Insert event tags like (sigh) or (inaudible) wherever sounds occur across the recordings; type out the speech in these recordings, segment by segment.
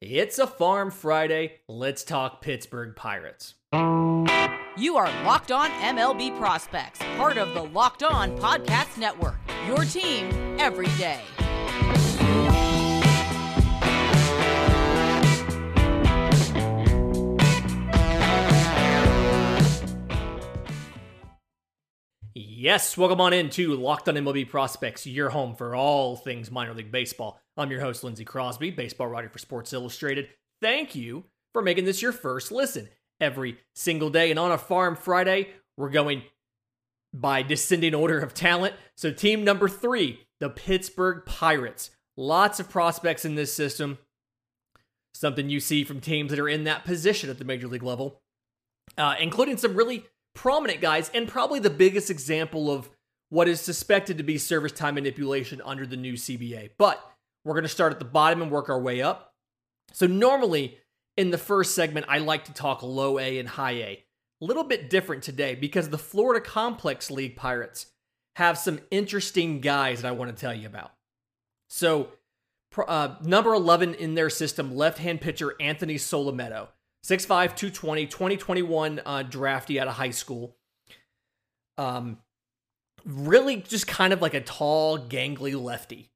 It's a Farm Friday. Let's talk Pittsburgh Pirates. You are Locked On MLB Prospects, part of the Locked On Podcast Network. Your team every day. Yes, welcome on into Locked On MLB Prospects, your home for all things minor league baseball. I'm your host, Lindsey Crosby, baseball writer for Sports Illustrated. Thank you for making this your first listen every single day. And on a Farm Friday, we're going by descending order of talent. So, team number three, the Pittsburgh Pirates. Lots of prospects in this system. Something you see from teams that are in that position at the major league level, uh, including some really prominent guys, and probably the biggest example of what is suspected to be service time manipulation under the new CBA. But we're going to start at the bottom and work our way up. So, normally in the first segment, I like to talk low A and high A. A little bit different today because the Florida Complex League Pirates have some interesting guys that I want to tell you about. So, uh, number 11 in their system, left hand pitcher Anthony Solometo. 6'5, 220, 2021 uh, draftee out of high school. Um, really just kind of like a tall, gangly lefty.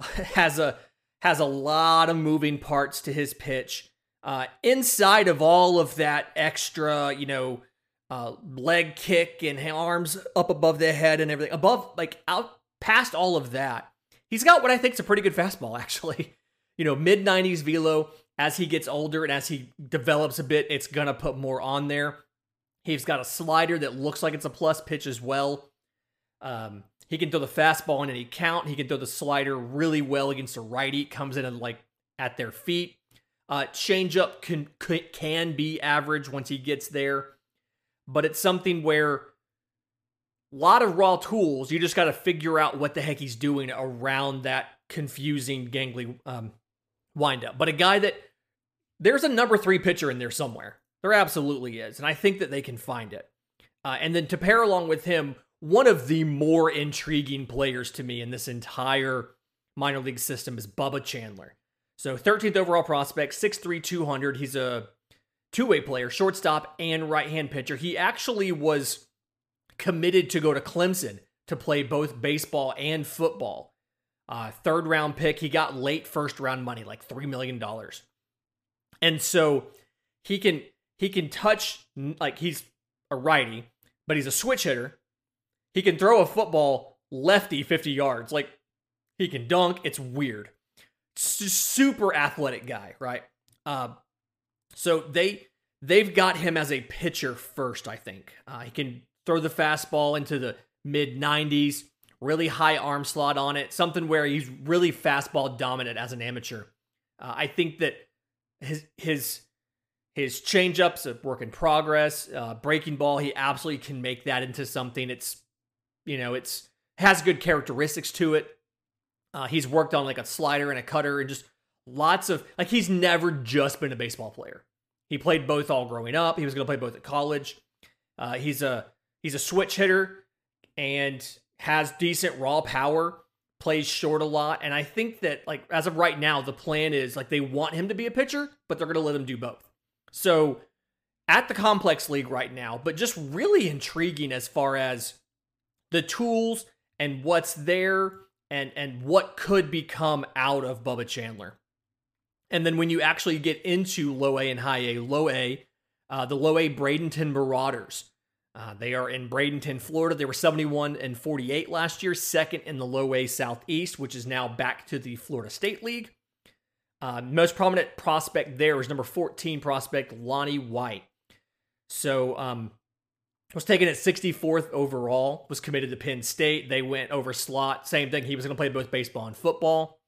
(laughs) has a has a lot of moving parts to his pitch. Uh, inside of all of that extra, you know, uh, leg kick and arms up above the head and everything, above like out past all of that, he's got what I think is a pretty good fastball. (laughs) Actually, you know, mid nineties velo. As he gets older and as he develops a bit, it's gonna put more on there. He's got a slider that looks like it's a plus pitch as well. Um, he can throw the fastball in any count. He can throw the slider really well against a righty. Comes in and like at their feet. Uh, changeup can can be average once he gets there, but it's something where a lot of raw tools. You just got to figure out what the heck he's doing around that confusing gangly um, windup. But a guy that there's a number three pitcher in there somewhere. There absolutely is, and I think that they can find it. Uh, and then to pair along with him one of the more intriguing players to me in this entire minor league system is Bubba Chandler. So 13th overall prospect, 6'3, 200. He's a two way player, shortstop and right hand pitcher. He actually was committed to go to Clemson to play both baseball and football. Uh, third round pick. He got late first round money, like $3 million. And so he can he can touch like he's a righty, but he's a switch hitter he can throw a football lefty 50 yards. Like he can dunk. It's weird. super athletic guy, right? Uh, so they they've got him as a pitcher first. I think uh, he can throw the fastball into the mid 90s. Really high arm slot on it. Something where he's really fastball dominant as an amateur. Uh, I think that his his his changeup's a work in progress. Uh, breaking ball, he absolutely can make that into something. It's you know, it's has good characteristics to it. Uh, he's worked on like a slider and a cutter and just lots of like he's never just been a baseball player. He played both all growing up. He was going to play both at college. Uh, he's a he's a switch hitter and has decent raw power. Plays short a lot, and I think that like as of right now, the plan is like they want him to be a pitcher, but they're going to let him do both. So at the complex league right now, but just really intriguing as far as the tools and what's there and and what could become out of Bubba Chandler. And then when you actually get into low A and high A, low A, uh, the low A Bradenton Marauders. Uh, they are in Bradenton, Florida. They were 71 and 48 last year, second in the low A Southeast, which is now back to the Florida State League. Uh, most prominent prospect there is number 14 prospect Lonnie White. So um, was taken at 64th overall, was committed to Penn State. They went over slot. Same thing. He was going to play both baseball and football.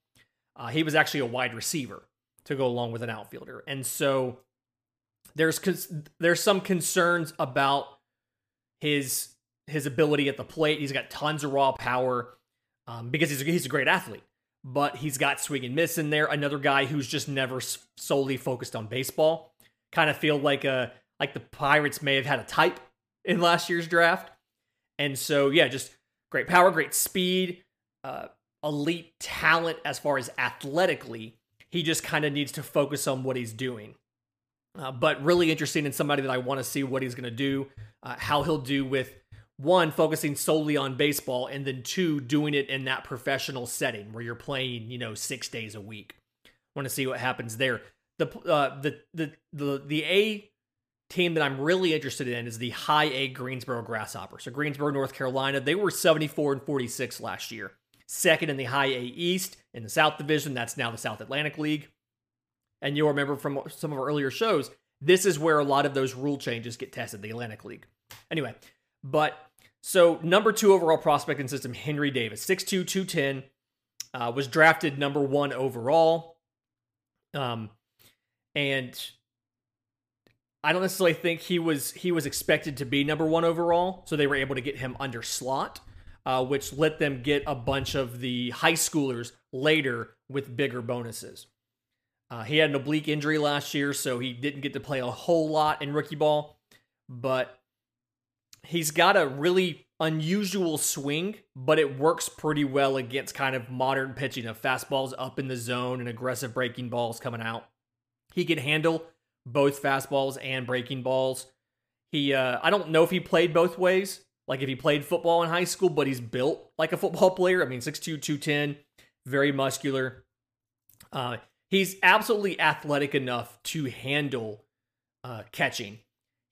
Uh, he was actually a wide receiver to go along with an outfielder. And so there's there's some concerns about his his ability at the plate. He's got tons of raw power um, because he's a, he's a great athlete, but he's got swing and miss in there. Another guy who's just never solely focused on baseball. Kind of feel like a like the Pirates may have had a type in last year's draft. And so, yeah, just great power, great speed, uh, elite talent as far as athletically. He just kind of needs to focus on what he's doing. Uh, but really interesting in somebody that I want to see what he's going to do, uh, how he'll do with one, focusing solely on baseball, and then two, doing it in that professional setting where you're playing, you know, six days a week. Want to see what happens there. The uh, the the the the A team that I'm really interested in is the High A Greensboro Grasshoppers. So Greensboro, North Carolina, they were 74 and 46 last year. Second in the High A East in the South Division. That's now the South Atlantic League. And you'll remember from some of our earlier shows, this is where a lot of those rule changes get tested, the Atlantic League. Anyway, but so number two overall prospect in system, Henry Davis, 6'2, 210, uh, was drafted number one overall. Um, and I don't necessarily think he was he was expected to be number one overall, so they were able to get him under slot, uh, which let them get a bunch of the high schoolers later with bigger bonuses. Uh, he had an oblique injury last year, so he didn't get to play a whole lot in rookie ball, but he's got a really unusual swing, but it works pretty well against kind of modern pitching of fastballs up in the zone and aggressive breaking balls coming out. He can handle both fastballs and breaking balls. He uh, I don't know if he played both ways, like if he played football in high school, but he's built like a football player. I mean, 6'2, 210, very muscular. Uh, he's absolutely athletic enough to handle uh, catching.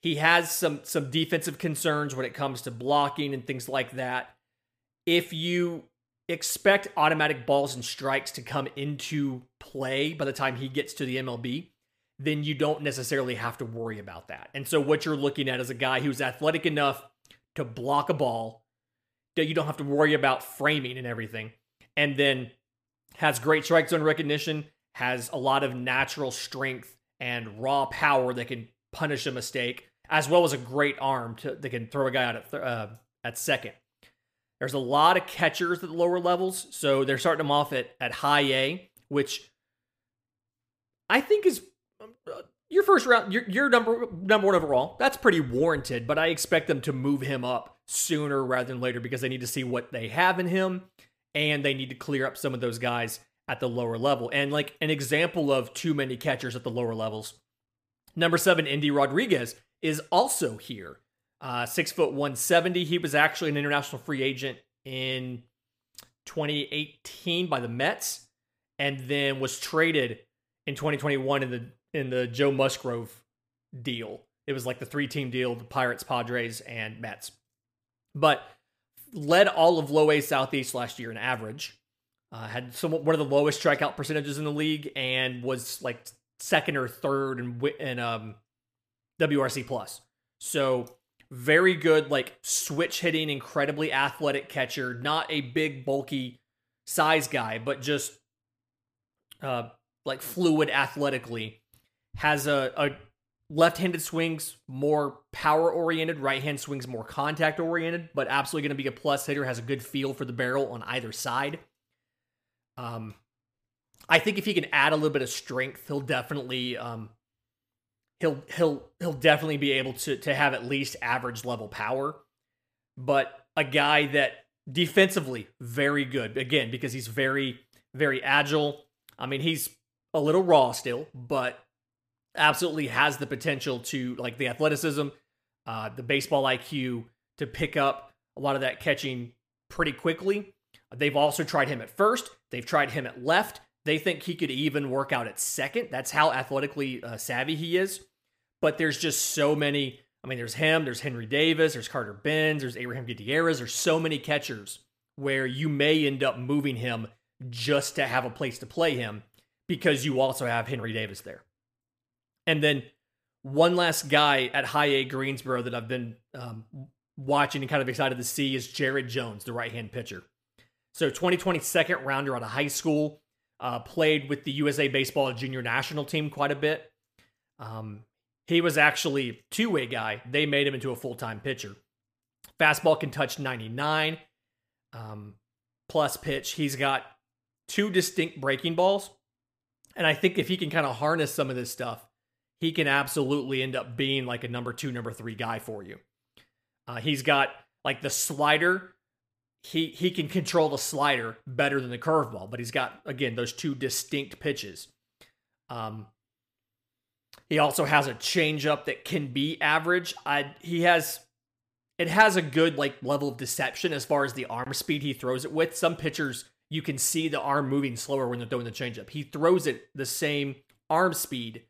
He has some some defensive concerns when it comes to blocking and things like that. If you expect automatic balls and strikes to come into play by the time he gets to the MLB, then you don't necessarily have to worry about that. And so what you're looking at is a guy who's athletic enough to block a ball that you don't have to worry about framing and everything. And then has great strike zone recognition, has a lot of natural strength and raw power that can punish a mistake, as well as a great arm to, that can throw a guy out at, th- uh, at second. There's a lot of catchers at the lower levels, so they're starting them off at, at high A, which I think is your first round, your, your number number one overall. That's pretty warranted, but I expect them to move him up sooner rather than later because they need to see what they have in him, and they need to clear up some of those guys at the lower level. And like an example of too many catchers at the lower levels, number seven, Endy Rodriguez is also here. Uh, six foot one seventy. He was actually an international free agent in 2018 by the Mets, and then was traded in 2021 in the in the Joe Musgrove deal. It was like the three team deal: the Pirates, Padres, and Mets. But led all of low A Southeast last year in average. Uh, had some one of the lowest strikeout percentages in the league, and was like second or third in in um, WRC plus. So very good, like switch hitting, incredibly athletic catcher. Not a big, bulky size guy, but just uh, like fluid athletically has a, a left-handed swings more power oriented right hand swings more contact oriented but absolutely going to be a plus hitter has a good feel for the barrel on either side um i think if he can add a little bit of strength he'll definitely um he'll he'll he'll definitely be able to to have at least average level power but a guy that defensively very good again because he's very very agile i mean he's a little raw still but absolutely has the potential to like the athleticism, uh, the baseball IQ to pick up a lot of that catching pretty quickly. They've also tried him at first. They've tried him at left. They think he could even work out at second. That's how athletically uh, savvy he is. But there's just so many. I mean, there's him, there's Henry Davis, there's Carter Bins, there's Abraham Gutierrez. There's so many catchers where you may end up moving him just to have a place to play him because you also have Henry Davis there. And then one last guy at high A Greensboro that I've been um, watching and kind of excited to see is Jared Jones, the right hand pitcher. So 2020 second rounder out of high school, uh, played with the USA Baseball junior national team quite a bit. Um, he was actually two way guy. They made him into a full time pitcher. Fastball can touch 99 um, plus pitch. He's got two distinct breaking balls. And I think if he can kind of harness some of this stuff, he can absolutely end up being like a number two, number three guy for you. Uh, he's got like the slider. He he can control the slider better than the curveball, but he's got again those two distinct pitches. Um, he also has a changeup that can be average. I he has it has a good like level of deception as far as the arm speed he throws it with. Some pitchers you can see the arm moving slower when they're throwing the changeup. He throws it the same arm speed.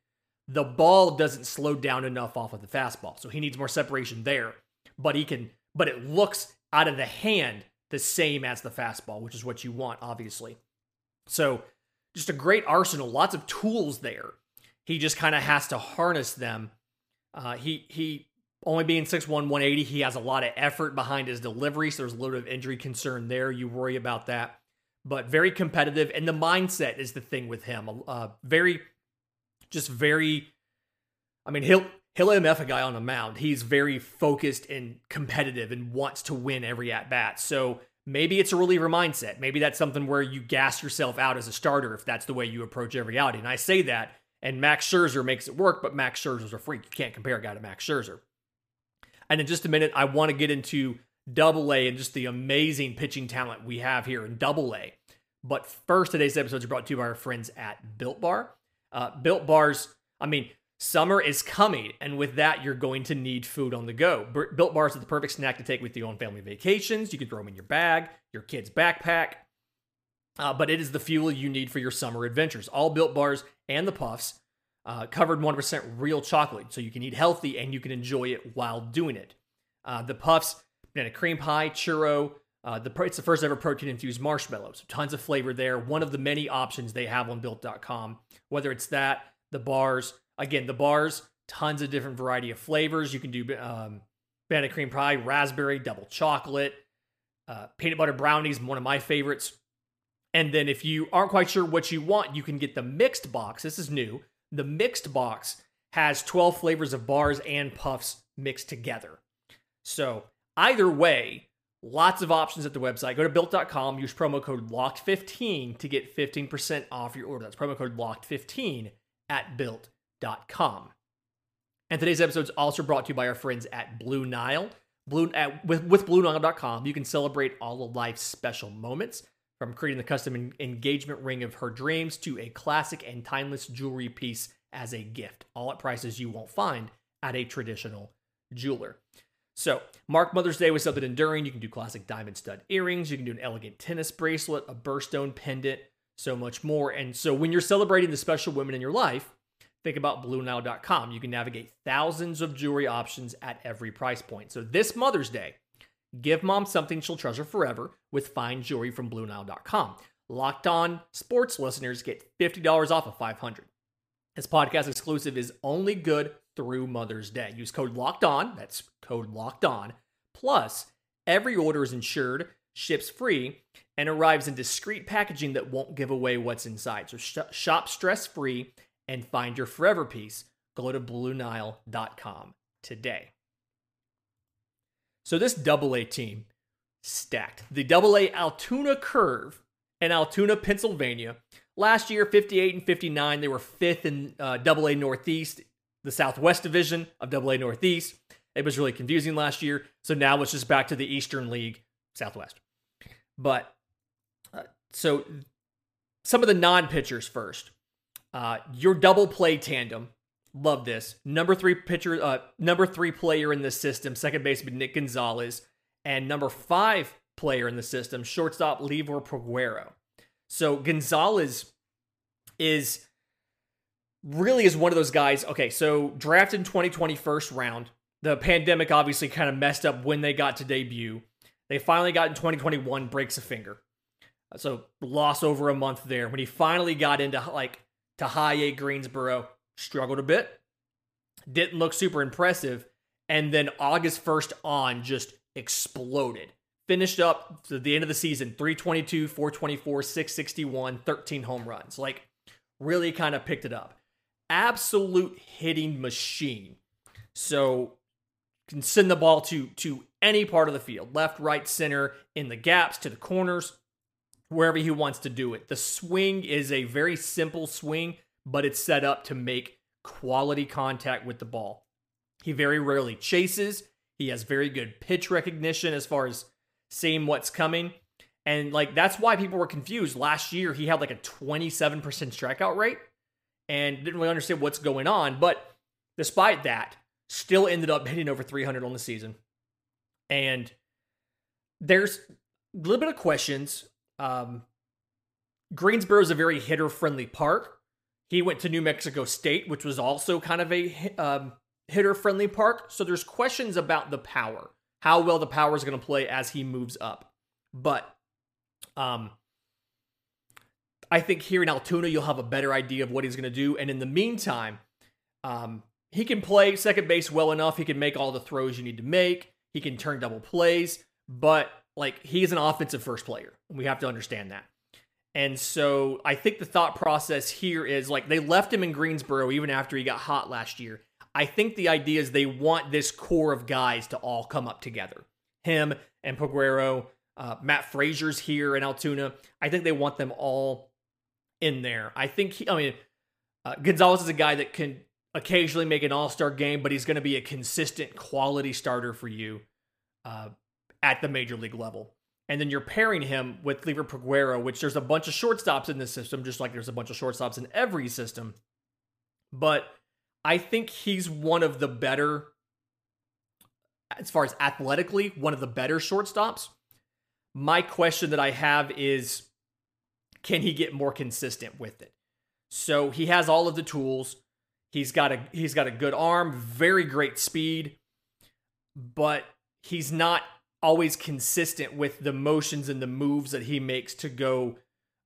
The ball doesn't slow down enough off of the fastball, so he needs more separation there. But he can, but it looks out of the hand the same as the fastball, which is what you want, obviously. So, just a great arsenal, lots of tools there. He just kind of has to harness them. Uh, he he only being 6'1", 180, he has a lot of effort behind his delivery, so there's a little bit of injury concern there. You worry about that. But very competitive, and the mindset is the thing with him. Uh, very, just very, I mean, he'll, he'll MF a guy on a mound. He's very focused and competitive and wants to win every at bat. So maybe it's a reliever mindset. Maybe that's something where you gas yourself out as a starter if that's the way you approach every outing. And I say that, and Max Scherzer makes it work, but Max Scherzer's a freak. You can't compare a guy to Max Scherzer. And in just a minute, I want to get into double A and just the amazing pitching talent we have here in double A. But first, today's episode is brought to you by our friends at Built Bar. Uh, Built Bars, I mean, summer is coming, and with that, you're going to need food on the go. Built Bars are the perfect snack to take with you on family vacations. You can throw them in your bag, your kid's backpack. Uh, but it is the fuel you need for your summer adventures. All Built Bars and the Puffs uh, covered 100% real chocolate, so you can eat healthy and you can enjoy it while doing it. Uh, the puffs, banana cream pie, churro. Uh, the it's the first ever protein infused marshmallow, so tons of flavor there. One of the many options they have on Built.com. Whether it's that, the bars, again, the bars, tons of different variety of flavors. You can do um, banana cream pie, raspberry, double chocolate, uh, peanut butter brownies, one of my favorites. And then if you aren't quite sure what you want, you can get the mixed box. This is new. The mixed box has 12 flavors of bars and puffs mixed together. So, either way, lots of options at the website. Go to built.com, use promo code LOCKED15 to get 15% off your order. That's promo code LOCKED15 at built.com. And today's episode is also brought to you by our friends at Blue Nile. Blue at, with, with BlueNile.com, you can celebrate all of life's special moments. From creating the custom engagement ring of her dreams to a classic and timeless jewelry piece as a gift, all at prices you won't find at a traditional jeweler. So, mark Mother's Day with something enduring. You can do classic diamond stud earrings, you can do an elegant tennis bracelet, a birthstone pendant, so much more. And so, when you're celebrating the special women in your life, think about BlueNile.com. You can navigate thousands of jewelry options at every price point. So, this Mother's Day, Give mom something she'll treasure forever with fine jewelry from BlueNile.com. Locked on sports listeners get $50 off of 500. This podcast exclusive is only good through Mother's Day. Use code Locked On. That's code Locked On. Plus, every order is insured, ships free, and arrives in discreet packaging that won't give away what's inside. So sh- shop stress free and find your forever piece. Go to BlueNile.com today. So this double A team stacked. The double A Altoona Curve in Altoona, Pennsylvania. Last year, 58 and 59. They were fifth in uh, double A Northeast, the Southwest Division of double A Northeast. It was really confusing last year. So now it's just back to the Eastern League Southwest. But uh, so some of the non pitchers first. Uh, your double play tandem Love this. Number three pitcher, uh, number three player in the system, second baseman Nick Gonzalez, and number five player in the system, shortstop Liover Peguero. So Gonzalez is really is one of those guys. Okay, so drafted in 2020 first round. The pandemic obviously kind of messed up when they got to debut. They finally got in 2021, breaks a finger. So lost over a month there. When he finally got into like A Greensboro, struggled a bit, didn't look super impressive, and then August 1st on just exploded. Finished up to the end of the season 322, 424, 661, 13 home runs. Like, really kind of picked it up. Absolute hitting machine. So, can send the ball to to any part of the field, left, right, center, in the gaps, to the corners, wherever he wants to do it. The swing is a very simple swing, but it's set up to make quality contact with the ball. He very rarely chases. He has very good pitch recognition as far as seeing what's coming. And like that's why people were confused. Last year he had like a 27% strikeout rate. and didn't really understand what's going on. But despite that, still ended up hitting over 300 on the season. And there's a little bit of questions. Um, Greensboro is a very hitter friendly park. He went to New Mexico State, which was also kind of a um, hitter friendly park. So there's questions about the power, how well the power is going to play as he moves up. But um, I think here in Altoona, you'll have a better idea of what he's going to do. And in the meantime, um, he can play second base well enough. He can make all the throws you need to make. He can turn double plays, but like he's an offensive first player. We have to understand that. And so I think the thought process here is like they left him in Greensboro even after he got hot last year. I think the idea is they want this core of guys to all come up together. Him and Peguero, uh, Matt Fraizer's here in Altoona. I think they want them all in there. I think, he, I mean, uh, Gonzalez is a guy that can occasionally make an all star game, but he's going to be a consistent quality starter for you uh, at the major league level. And then you're pairing him with Gleyber Peguero, which there's a bunch of shortstops in this system, just like there's a bunch of shortstops in every system. But I think he's one of the better, as far as athletically, one of the better shortstops. My question that I have is can he get more consistent with it? So he has all of the tools. He's got a he's got a good arm, very great speed, but he's not always consistent with the motions and the moves that he makes to go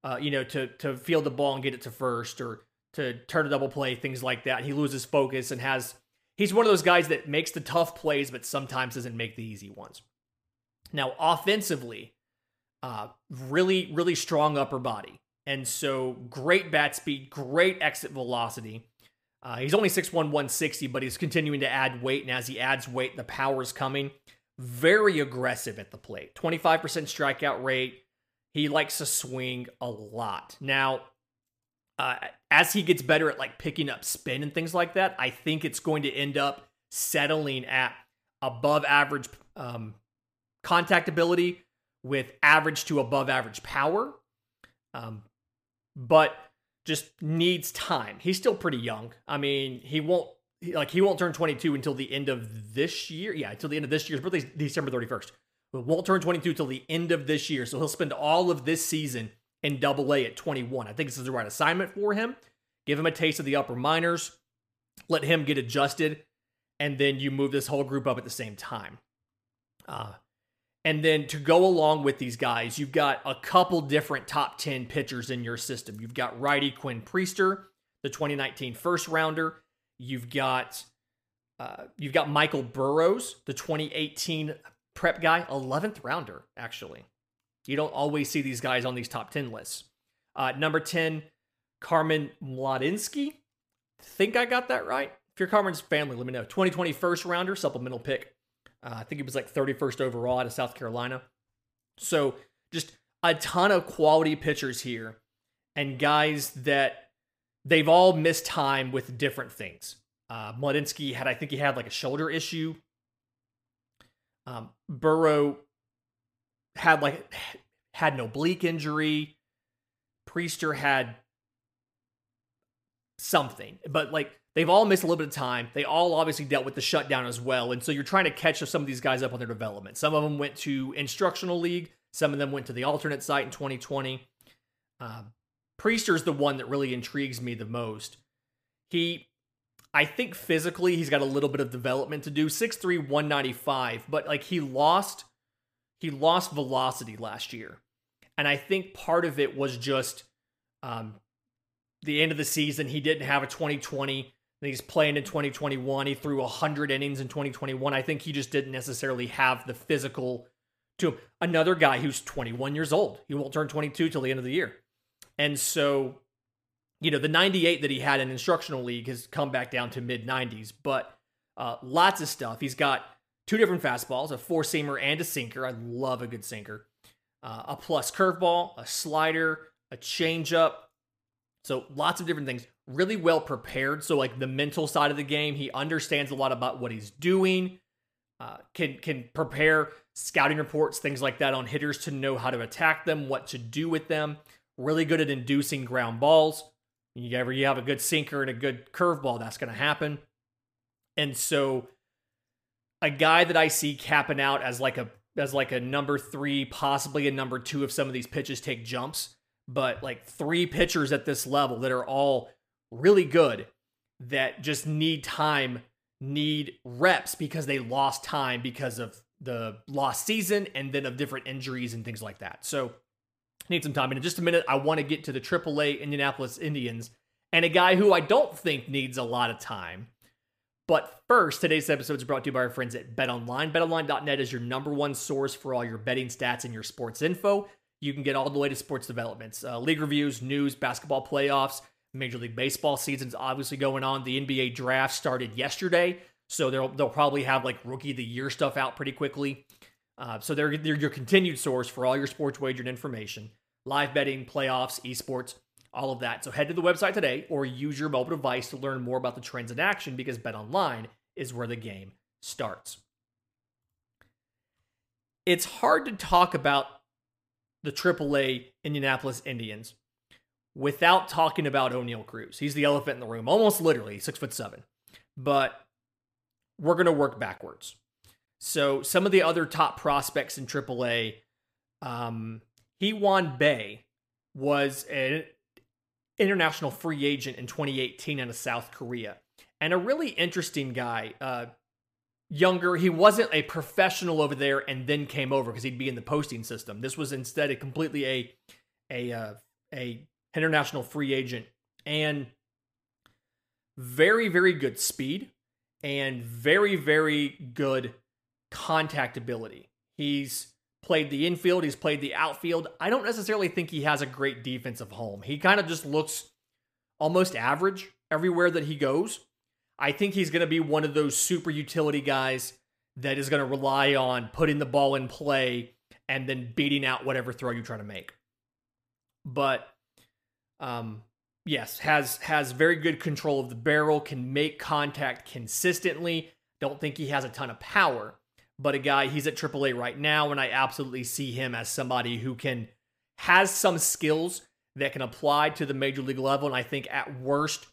uh, you know, to to field the ball and get it to first or to turn a double play, things like that. He loses focus and has he's one of those guys that makes the tough plays but sometimes doesn't make the easy ones. Now, offensively, uh, really, really strong upper body. And so great bat speed, great exit velocity. Uh, he's only 6'1, 160, but he's continuing to add weight. And as he adds weight, the power is coming. Very aggressive at the plate. 25% strikeout rate. He likes to swing a lot. Now, uh, as he gets better at like picking up spin and things like that, I think it's going to end up settling at above average um, contact ability with average to above average power, um, but just needs time. He's still pretty young. I mean, he won't like he won't turn 22 until the end of this year. Yeah, until the end of this year's birthday, December 31st. But won't turn 22 till the end of this year. So he'll spend all of this season in Double A at 21. I think this is the right assignment for him. Give him a taste of the upper minors. Let him get adjusted, and then you move this whole group up at the same time. Uh, and then to go along with these guys, you've got a couple different top 10 pitchers in your system. You've got righty Quinn Priester, the 2019 first rounder. You've got uh, you've got Michael Burrows, the 2018 prep guy, 11th rounder, actually. You don't always see these guys on these top 10 lists. Uh, number 10, Carmen Mlodzinski. Think I got that right? If you're Carmen's family, let me know. 2020 first rounder, supplemental pick. Uh, I think it was like 31st overall out of South Carolina. So just a ton of quality pitchers here and guys that they've all missed time with different things. Uh, Mlodzinski had, I think he had like a shoulder issue. Um, Burrow had like had an oblique injury. Priester had something, but like They've all missed a little bit of time. They all obviously dealt with the shutdown as well. And so you're trying to catch some of these guys up on their development. Some of them went to instructional league, some of them went to the alternate site in 2020. Uh, Priester's the one that really intrigues me the most. He, I think physically, he's got a little bit of development to do. 6'3, 195, but like he lost, he lost velocity last year. And I think part of it was just um, the end of the season. He didn't have a 2020 he's playing in 2021. He threw 100 innings in 2021. I think he just didn't necessarily have the physical to him. Another guy who's 21 years old. He won't turn 22 till the end of the year. And so, you know, the 98 that he had in instructional league has come back down to mid 90s, but uh, lots of stuff. He's got two different fastballs, a four seamer and a sinker. I love a good sinker. Uh, a plus curveball, a slider, a changeup. So lots of different things really well prepared. So like the mental side of the game, he understands a lot about what he's doing. Uh, can can prepare scouting reports, things like that on hitters to know how to attack them, what to do with them. Really good at inducing ground balls. You ever you have a good sinker and a good curveball, that's going to happen. And so, a guy that I see capping out as like a as like a number three, possibly a number two if some of these pitches take jumps, but like three pitchers at this level that are all really good that just need time, need reps because they lost time because of the lost season and then of different injuries and things like that. So need some time. And in just a minute, I want to get to the AAA Indianapolis Indians and a guy who I don't think needs a lot of time. But first, today's episode is brought to you by our friends at BetOnline. BetOnline.net is your number one source for all your betting stats and your sports info. You can get all the latest sports developments, uh, league reviews, news, basketball playoffs, Major League Baseball season's obviously going on. The NBA draft started yesterday, so they'll they'll probably have like rookie of the year stuff out pretty quickly. Uh, so they're, they're your continued source for all your sports wagering information, live betting, playoffs, esports, all of that. So head to the website today or use your mobile device to learn more about the trends in action because Bet Online is where the game starts. It's hard to talk about the AAA Indianapolis Indians without talking about Oneil Cruz. He's the elephant in the room, almost literally, six foot seven. But we're going to work backwards. So some of the other top prospects in AAA, um, Ji-hwan Bae was an international free agent in 2018 out of South Korea, and a really interesting guy. Uh, younger, he wasn't a professional over there and then came over because he'd be in the posting system. This was instead a completely a a uh, a international free agent and very very good speed and very very good contact ability. He's played the infield, he's played the outfield. I don't necessarily think he has a great defensive home. He kind of just looks almost average everywhere that he goes. I think he's going to be one of those super utility guys that is going to rely on putting the ball in play and then beating out whatever throw you're trying to make. But um, yes, has has very good control of the barrel, can make contact consistently. Don't think he has a ton of power, but a guy he's at AAA right now, and I absolutely see him as somebody who can has some skills that can apply to the major league level. And I think at worst,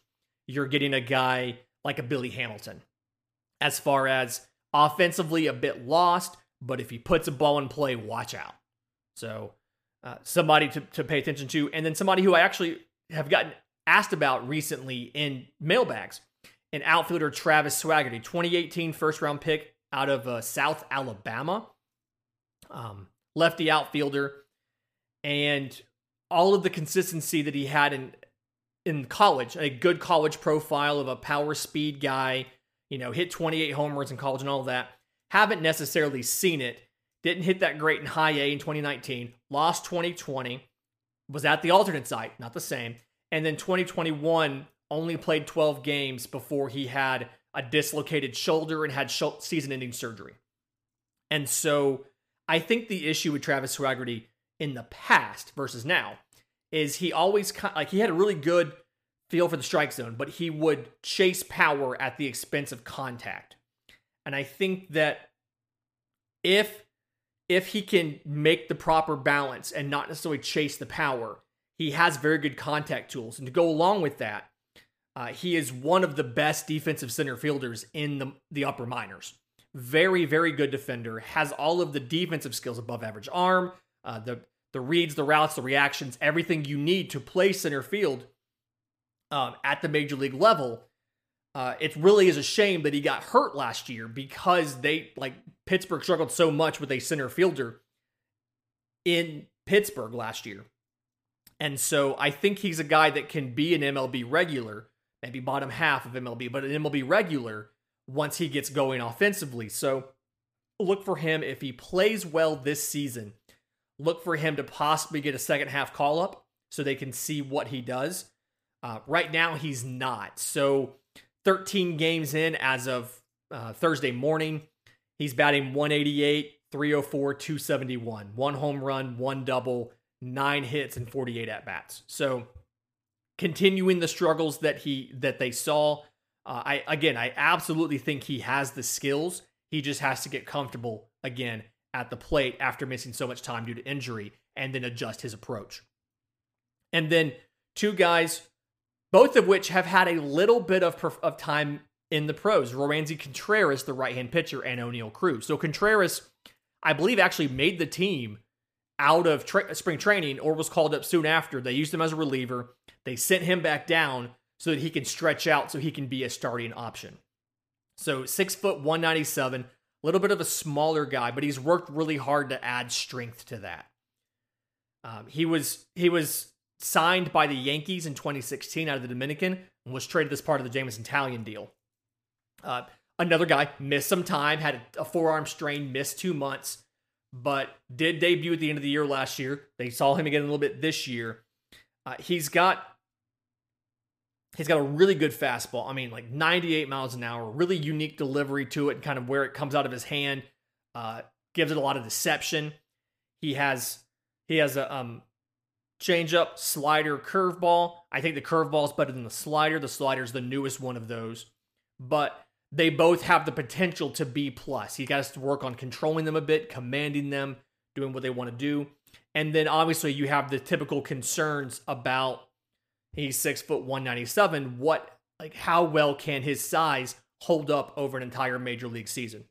you're getting a guy like a Billy Hamilton, as far as offensively a bit lost, but if he puts a ball in play, watch out. So uh, somebody to, to pay attention to, and then somebody who I actually have gotten asked about recently in mailbags, an outfielder Travis Swaggerty, 2018 first round pick out of uh, South Alabama, um, lefty outfielder, and all of the consistency that he had in in college, a good college profile of a power speed guy, you know, hit 28 homers in college and all that. Haven't necessarily seen it didn't hit that great in high A in 2019. Lost 2020. Was at the alternate site, not the same. And then 2021 only played 12 games before he had a dislocated shoulder and had season ending surgery. And so I think the issue with Travis Swaggerty in the past versus now is he always like he had a really good feel for the strike zone, but he would chase power at the expense of contact. And I think that if if he can make the proper balance and not necessarily chase the power, he has very good contact tools. And to go along with that, uh, he is one of the best defensive center fielders in the, the upper minors. Very, very good defender. Has all of the defensive skills above average arm, uh, the the reads, the routes, the reactions, everything you need to play center field um, at the major league level. Uh, it really is a shame that he got hurt last year because they like Pittsburgh struggled so much with a center fielder in Pittsburgh last year. And so I think he's a guy that can be an MLB regular, maybe bottom half of MLB, but an MLB regular once he gets going offensively. So look for him if he plays well this season. Look for him to possibly get a second half call up so they can see what he does. Uh, right now, he's not. So 13 games in as of uh, Thursday morning. He's batting 188, 304, 271. One home run, one double, nine hits, and 48 at bats. So continuing the struggles that he that they saw. Uh, I again, I absolutely think he has the skills. He just has to get comfortable again at the plate after missing so much time due to injury, and then adjust his approach. And then two guys both of which have had a little bit of, of time in the pros. Roansy Contreras, the right hand pitcher, and Oneil Cruz. So Contreras, I believe, actually made the team out of tra- spring training or was called up soon after. They used him as a reliever. They sent him back down so that he can stretch out so he can be a starting option. So six foot 197, a little bit of a smaller guy, but he's worked really hard to add strength to that. Um, he was he was signed by the Yankees in 2016 out of the Dominican and was traded as part of the Jameson Taillon deal. Uh, another guy missed some time, had a forearm strain, missed two months, but did debut at the end of the year last year. They saw him again a little bit this year. Uh, he's got He's got a really good fastball. I mean, like 98 miles an hour, really unique delivery to it, and kind of where it comes out of his hand uh, gives it a lot of deception. He has he has a um, changeup, slider, curveball. I think the curveball is better than the slider. The slider is the newest one of those, but they both have the potential to be plus. He got to work on controlling them a bit, commanding them, doing what they want to do, and then obviously you have the typical concerns about He's six foot one ninety seven. What like how well can his size hold up over an entire major league season?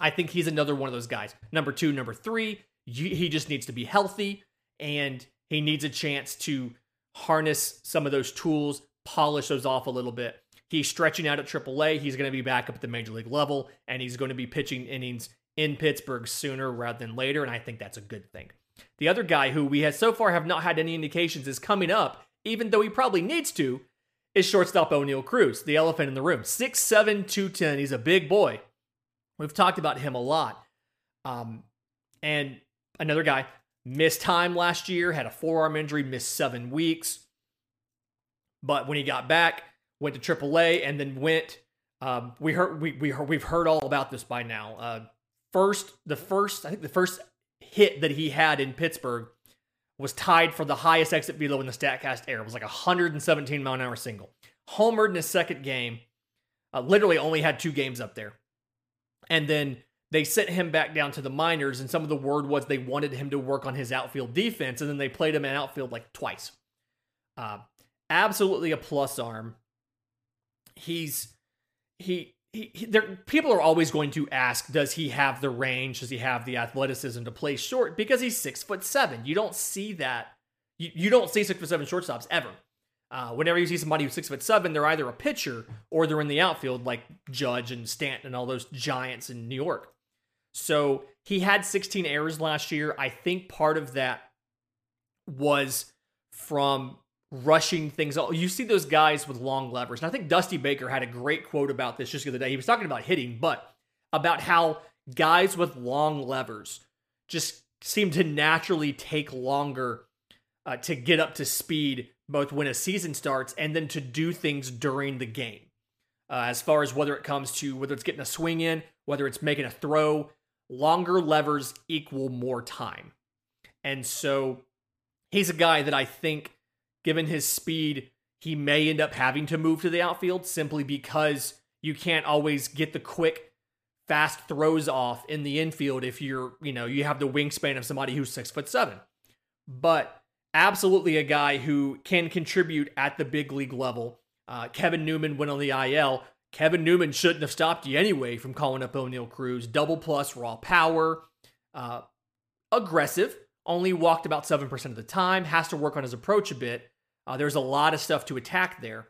I think he's another one of those guys. Number two, number three, he just needs to be healthy and he needs a chance to harness some of those tools, polish those off a little bit. He's stretching out at AAA. He's going to be back up at the major league level, and he's going to be pitching innings in Pittsburgh sooner rather than later, and I think that's a good thing. The other guy who we have so far have not had any indications is coming up even though he probably needs to, is shortstop Oneil Cruz, the elephant in the room. 6'7, 210. He's a big boy. We've talked about him a lot. Um, and another guy missed time last year, had a forearm injury, missed seven weeks. But when he got back, went to AAA and then went. Um, we heard we we heard, we've heard all about this by now. Uh, first, the first I think the first hit that he had in Pittsburgh was tied for the highest exit velo in the StatCast era. It was like a 117 mile an hour single. Homered in his second game. Uh, literally only had two games up there. And then they sent him back down to the minors, and some of the word was they wanted him to work on his outfield defense, and then they played him in outfield like twice. Uh, absolutely a plus arm. He's he he, he, there, people are always going to ask, does he have the range? Does he have the athleticism to play short? Because he's six foot seven. You don't see that. You, you don't see six foot seven shortstops ever. Uh, whenever you see somebody who's six foot seven, they're either a pitcher or they're in the outfield, like Judge and Stanton and all those giants in New York. So he had 16 errors last year. I think part of that was from rushing things. You see those guys with long levers. And I think Dusty Baker had a great quote about this just the other day. He was talking about hitting, but about how guys with long levers just seem to naturally take longer uh, to get up to speed, both when a season starts and then to do things during the game. Uh, as far as whether it comes to whether it's getting a swing in, whether it's making a throw, longer levers equal more time. And so he's a guy that I think given his speed, he may end up having to move to the outfield simply because you can't always get the quick, fast throws off in the infield if you're, you know, you have the wingspan of somebody who's six foot seven. But absolutely a guy who can contribute at the big league level. Uh, Kevin Newman went on the IL. Kevin Newman shouldn't have stopped you anyway from calling up Oneil Cruz. Double plus raw power, uh, aggressive. Only walked about 7% of the time. Has to work on his approach a bit. Uh, there's a lot of stuff to attack there,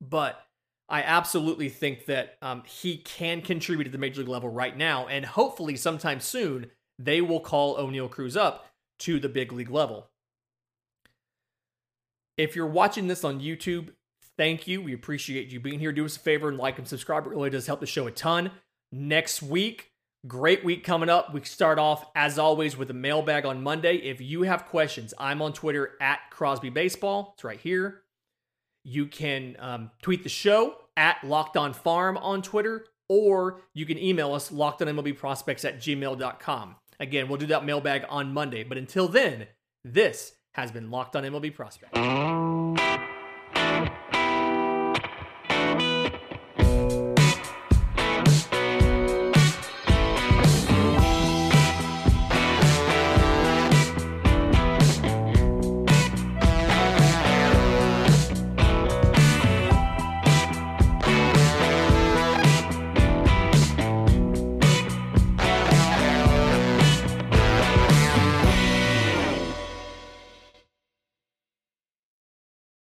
but I absolutely think that um, he can contribute at the major league level right now, and hopefully sometime soon they will call Oneil Cruz up to the big league level. If you're watching this on YouTube, thank you. We appreciate you being here. Do us a favor and like and subscribe. It really does help the show a ton. Next week, Great week coming up. We start off, as always, with a mailbag on Monday. If you have questions, I'm on Twitter at Crosby Baseball. It's right here. You can um, tweet the show at Locked On Farm on Twitter, or you can email us lockedonmlbprospects at gmail.com. Again, we'll do that mailbag on Monday. But until then, this has been Locked On MLB Prospects.